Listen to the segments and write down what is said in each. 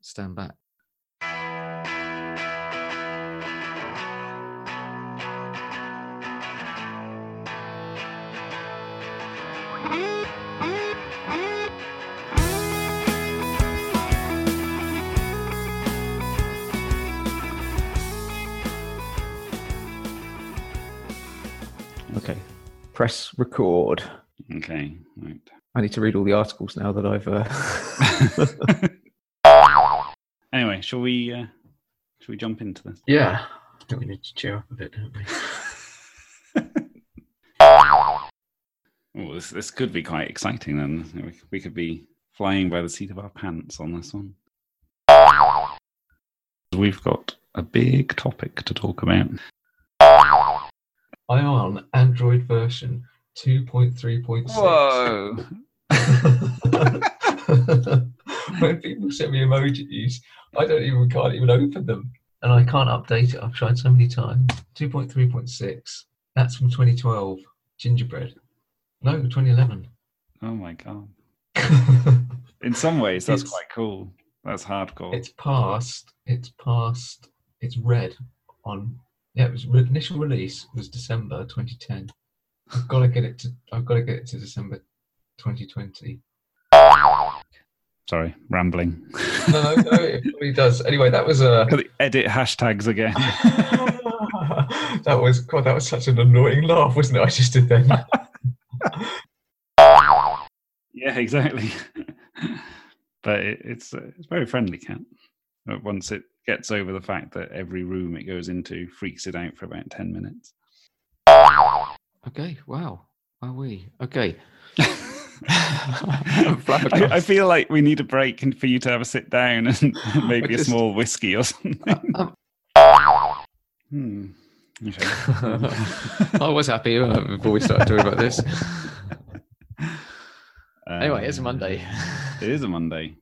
stand back. Okay, press record. Okay, right. I need to read all the articles now that I've. Uh... anyway, shall we? Uh, shall we jump into this? Yeah. I think we need to cheer up a bit, don't we? Oh, this this could be quite exciting. Then we, we could be flying by the seat of our pants on this one. We've got a big topic to talk about. I'm on Android version 2.3.6. Whoa! when people send me emojis, I don't even can't even open them, and I can't update it. I've tried so many times. 2.3.6. That's from 2012. Gingerbread. No, 2011. Oh my god! In some ways, that's It's- quite cool. That's hardcore. It's past. It's past. It's red on. Yeah, it was initial release was December 2010. I've got to get it to. I've got to get it to December 2020. Sorry, rambling. No, no, no it probably does. Anyway, that was a. Edit hashtags again. that was God. That was such an annoying laugh, wasn't it? I just did then. yeah, exactly. but it, it's uh, it's very friendly cat. But once it gets over the fact that every room it goes into freaks it out for about ten minutes. okay, wow. Are we? Okay. I. I feel like we need a break for you to have a sit down and maybe a small whiskey or something. Um, Hmm. Okay. I was happy uh, before we started talking about this. Anyway, it's a Uh, Monday. It is a Monday.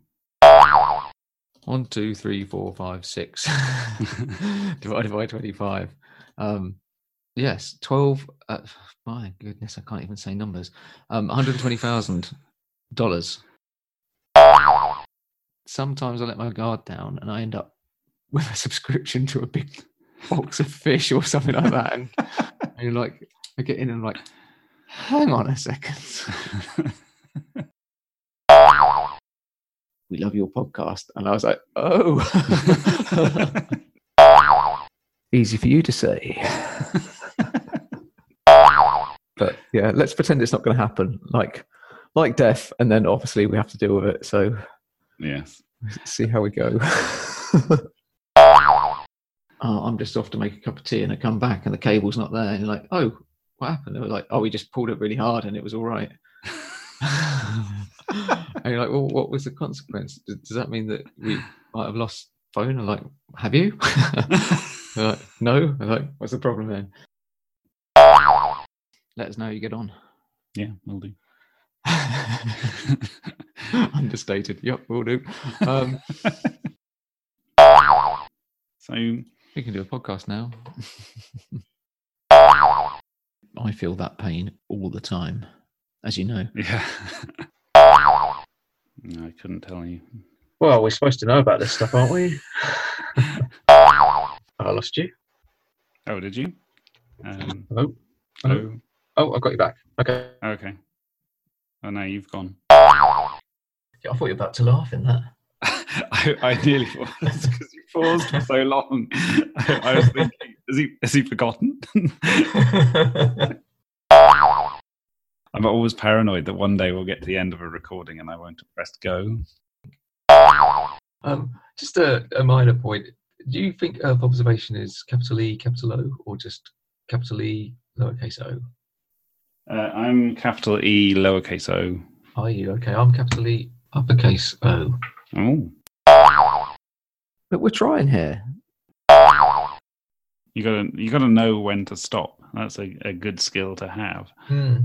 One, two, three, four, five, six, divided by twenty-five. Um, yes, twelve. Uh, my goodness, I can't even say numbers. Um, one hundred twenty thousand dollars. Sometimes I let my guard down, and I end up with a subscription to a big box of fish or something like that. And, and you're like, I get in and I'm like, hang on a second. we love your podcast. And I was like, oh. Easy for you to say. Yeah, let's pretend it's not going to happen. Like, like death, and then obviously we have to deal with it. So yes. see how we go. oh, I'm just off to make a cup of tea, and I come back, and the cable's not there. And you're like, oh, what happened? They were like, oh, we just pulled it really hard, and it was all right. and you're like, well, what was the consequence? Does, does that mean that we might have lost phone? I'm like, have you? Like, no. I'm like, what's the problem then? Let us know how you get on. Yeah, we'll do. Understated. Yep, we'll do. Um, so we can do a podcast now. I feel that pain all the time, as you know. yeah. No, I couldn't tell you. well, we're supposed to know about this stuff, aren't we? I lost you. Oh, did you? Um, Hello. hello. Oh, I've got you back. Okay. Okay. Oh no, you've gone. Yeah, I thought you were about to laugh in that. I, I nearly was because you paused for so long. I, I was thinking, has he has he forgotten? I'm always paranoid that one day we'll get to the end of a recording and I won't have pressed go. um, just a, a minor point. Do you think Earth observation is capital E, capital O, or just capital E, lowercase o? Uh, I'm capital E, lowercase o. Are you okay? I'm capital E, uppercase O. Oh, But we're trying here. you gotta you gotta know when to stop. That's a, a good skill to have. Hmm.